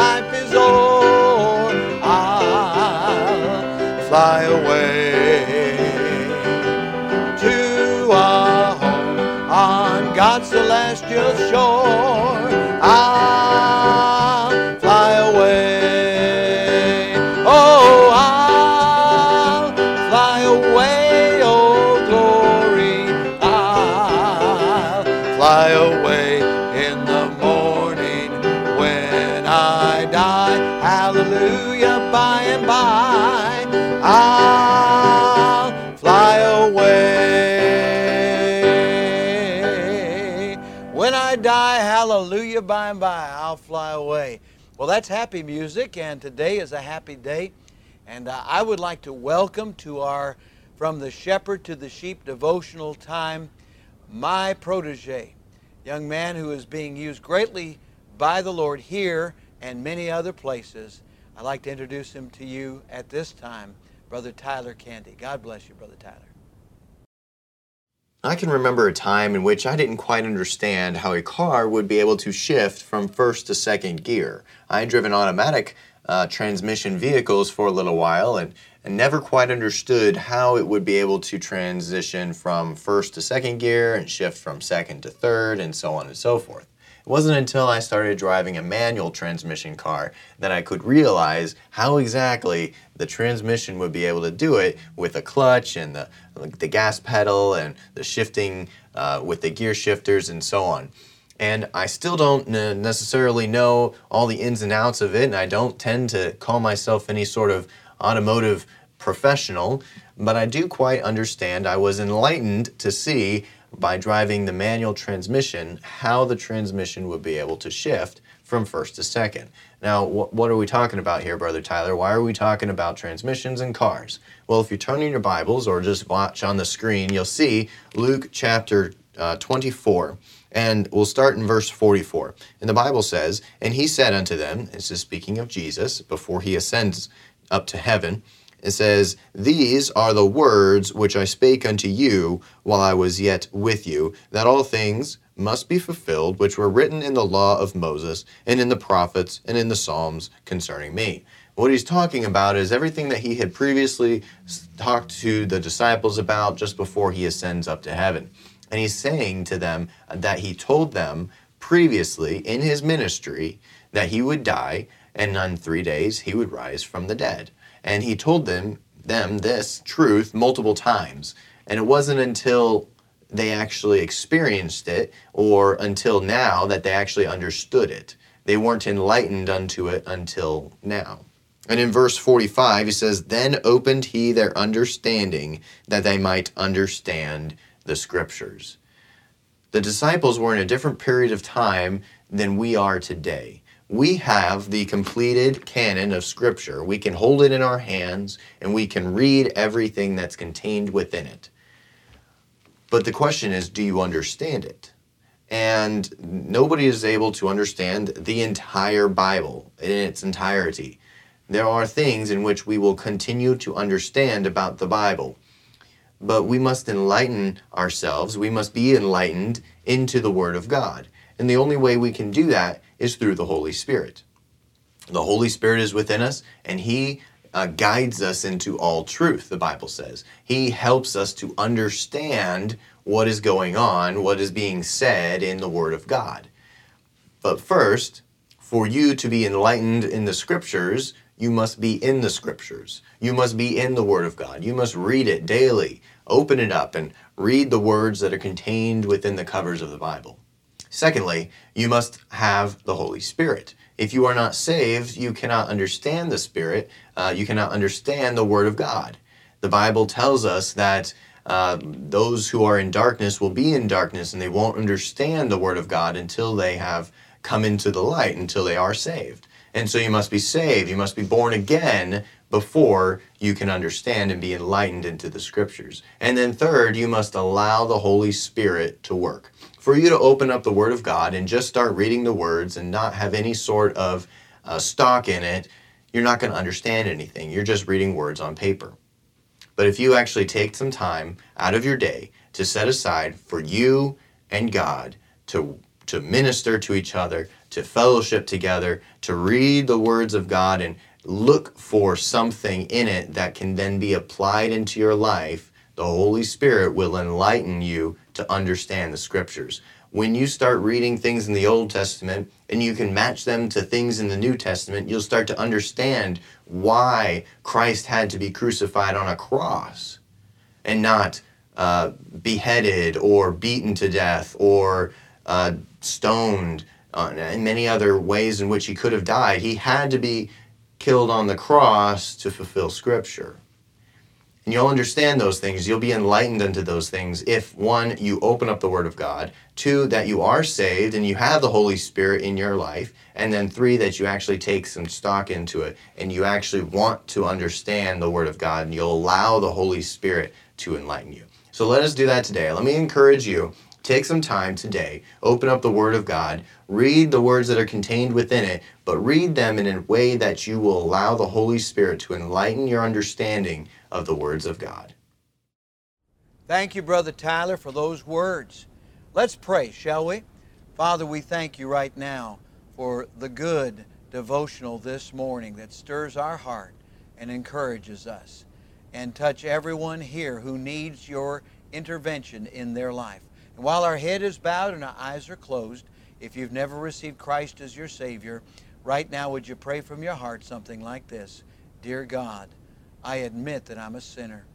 life is o'er, I'll fly away to a home on God's celestial by and by, I'll fly away. Well, that's happy music, and today is a happy day. And uh, I would like to welcome to our From the Shepherd to the Sheep devotional time my protege, young man who is being used greatly by the Lord here and many other places. I'd like to introduce him to you at this time, Brother Tyler Candy. God bless you, Brother Tyler. I can remember a time in which I didn't quite understand how a car would be able to shift from first to second gear. I had driven automatic uh, transmission vehicles for a little while and, and never quite understood how it would be able to transition from first to second gear and shift from second to third and so on and so forth. It wasn't until I started driving a manual transmission car that I could realize how exactly the transmission would be able to do it with a clutch and the, the gas pedal and the shifting uh, with the gear shifters and so on. And I still don't necessarily know all the ins and outs of it, and I don't tend to call myself any sort of automotive professional, but I do quite understand. I was enlightened to see by driving the manual transmission how the transmission would be able to shift from first to second. Now, wh- what are we talking about here, Brother Tyler? Why are we talking about transmissions and cars? Well, if you turn in your Bibles or just watch on the screen, you'll see Luke chapter uh, 24. And we'll start in verse 44. And the Bible says, And he said unto them, this is speaking of Jesus before he ascends up to heaven, it says, These are the words which I spake unto you while I was yet with you, that all things must be fulfilled which were written in the law of Moses, and in the prophets, and in the Psalms concerning me. What he's talking about is everything that he had previously talked to the disciples about just before he ascends up to heaven. And he's saying to them that he told them previously in his ministry that he would die and on three days he would rise from the dead. And he told them them this truth multiple times. And it wasn't until they actually experienced it or until now that they actually understood it. They weren't enlightened unto it until now. And in verse 45, he says, Then opened he their understanding that they might understand the scriptures. The disciples were in a different period of time than we are today we have the completed canon of Scripture. We can hold it in our hands and we can read everything that's contained within it. But the question is do you understand it? And nobody is able to understand the entire Bible in its entirety. There are things in which we will continue to understand about the Bible. But we must enlighten ourselves. We must be enlightened into the Word of God. And the only way we can do that is through the Holy Spirit. The Holy Spirit is within us, and He uh, guides us into all truth, the Bible says. He helps us to understand what is going on, what is being said in the Word of God. But first, for you to be enlightened in the Scriptures, you must be in the Scriptures. You must be in the Word of God. You must read it daily. Open it up and read the words that are contained within the covers of the Bible. Secondly, you must have the Holy Spirit. If you are not saved, you cannot understand the Spirit. Uh, you cannot understand the Word of God. The Bible tells us that uh, those who are in darkness will be in darkness and they won't understand the Word of God until they have come into the light, until they are saved. And so you must be saved. You must be born again before you can understand and be enlightened into the Scriptures. And then, third, you must allow the Holy Spirit to work for you to open up the Word of God and just start reading the words and not have any sort of uh, stock in it, you're not going to understand anything. You're just reading words on paper. But if you actually take some time out of your day to set aside for you and God to, to minister to each other, to fellowship together, to read the words of God and look for something in it that can then be applied into your life, the Holy Spirit will enlighten you to understand the scriptures. When you start reading things in the Old Testament and you can match them to things in the New Testament, you'll start to understand why Christ had to be crucified on a cross and not uh, beheaded or beaten to death or uh, stoned uh, and many other ways in which he could have died. He had to be killed on the cross to fulfill Scripture. And you'll understand those things. You'll be enlightened unto those things if one, you open up the Word of God, two, that you are saved and you have the Holy Spirit in your life, and then three, that you actually take some stock into it and you actually want to understand the Word of God and you'll allow the Holy Spirit to enlighten you. So let us do that today. Let me encourage you take some time today, open up the Word of God, read the words that are contained within it, but read them in a way that you will allow the Holy Spirit to enlighten your understanding of the words of God. Thank you, Brother Tyler, for those words. Let's pray, shall we? Father, we thank you right now for the good devotional this morning that stirs our heart and encourages us. And touch everyone here who needs your intervention in their life. And while our head is bowed and our eyes are closed, if you've never received Christ as your Savior, right now would you pray from your heart something like this Dear God, I admit that I'm a sinner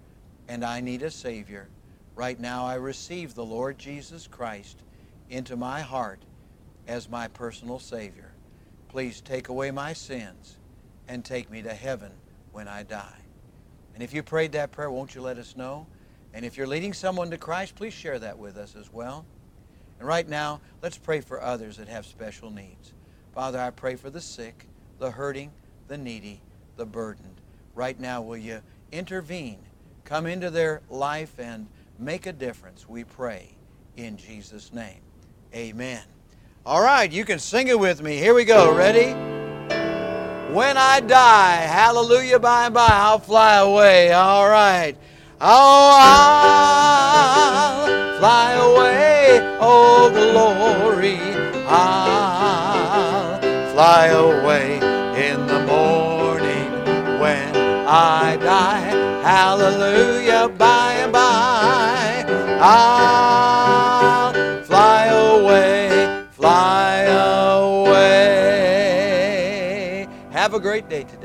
and I need a Savior. Right now, I receive the Lord Jesus Christ into my heart as my personal Savior. Please take away my sins and take me to heaven when I die. And if you prayed that prayer, won't you let us know? And if you're leading someone to Christ, please share that with us as well. And right now, let's pray for others that have special needs. Father, I pray for the sick, the hurting, the needy, the burdened. Right now, will you intervene, come into their life, and make a difference? We pray in Jesus' name. Amen. All right, you can sing it with me. Here we go. Ready? When I die, hallelujah, by and by, I'll fly away. All right. Oh, I'll fly away, oh glory. I'll fly away in the morning when I die. Hallelujah, by and by. I'll fly away, fly away. Have a great day today.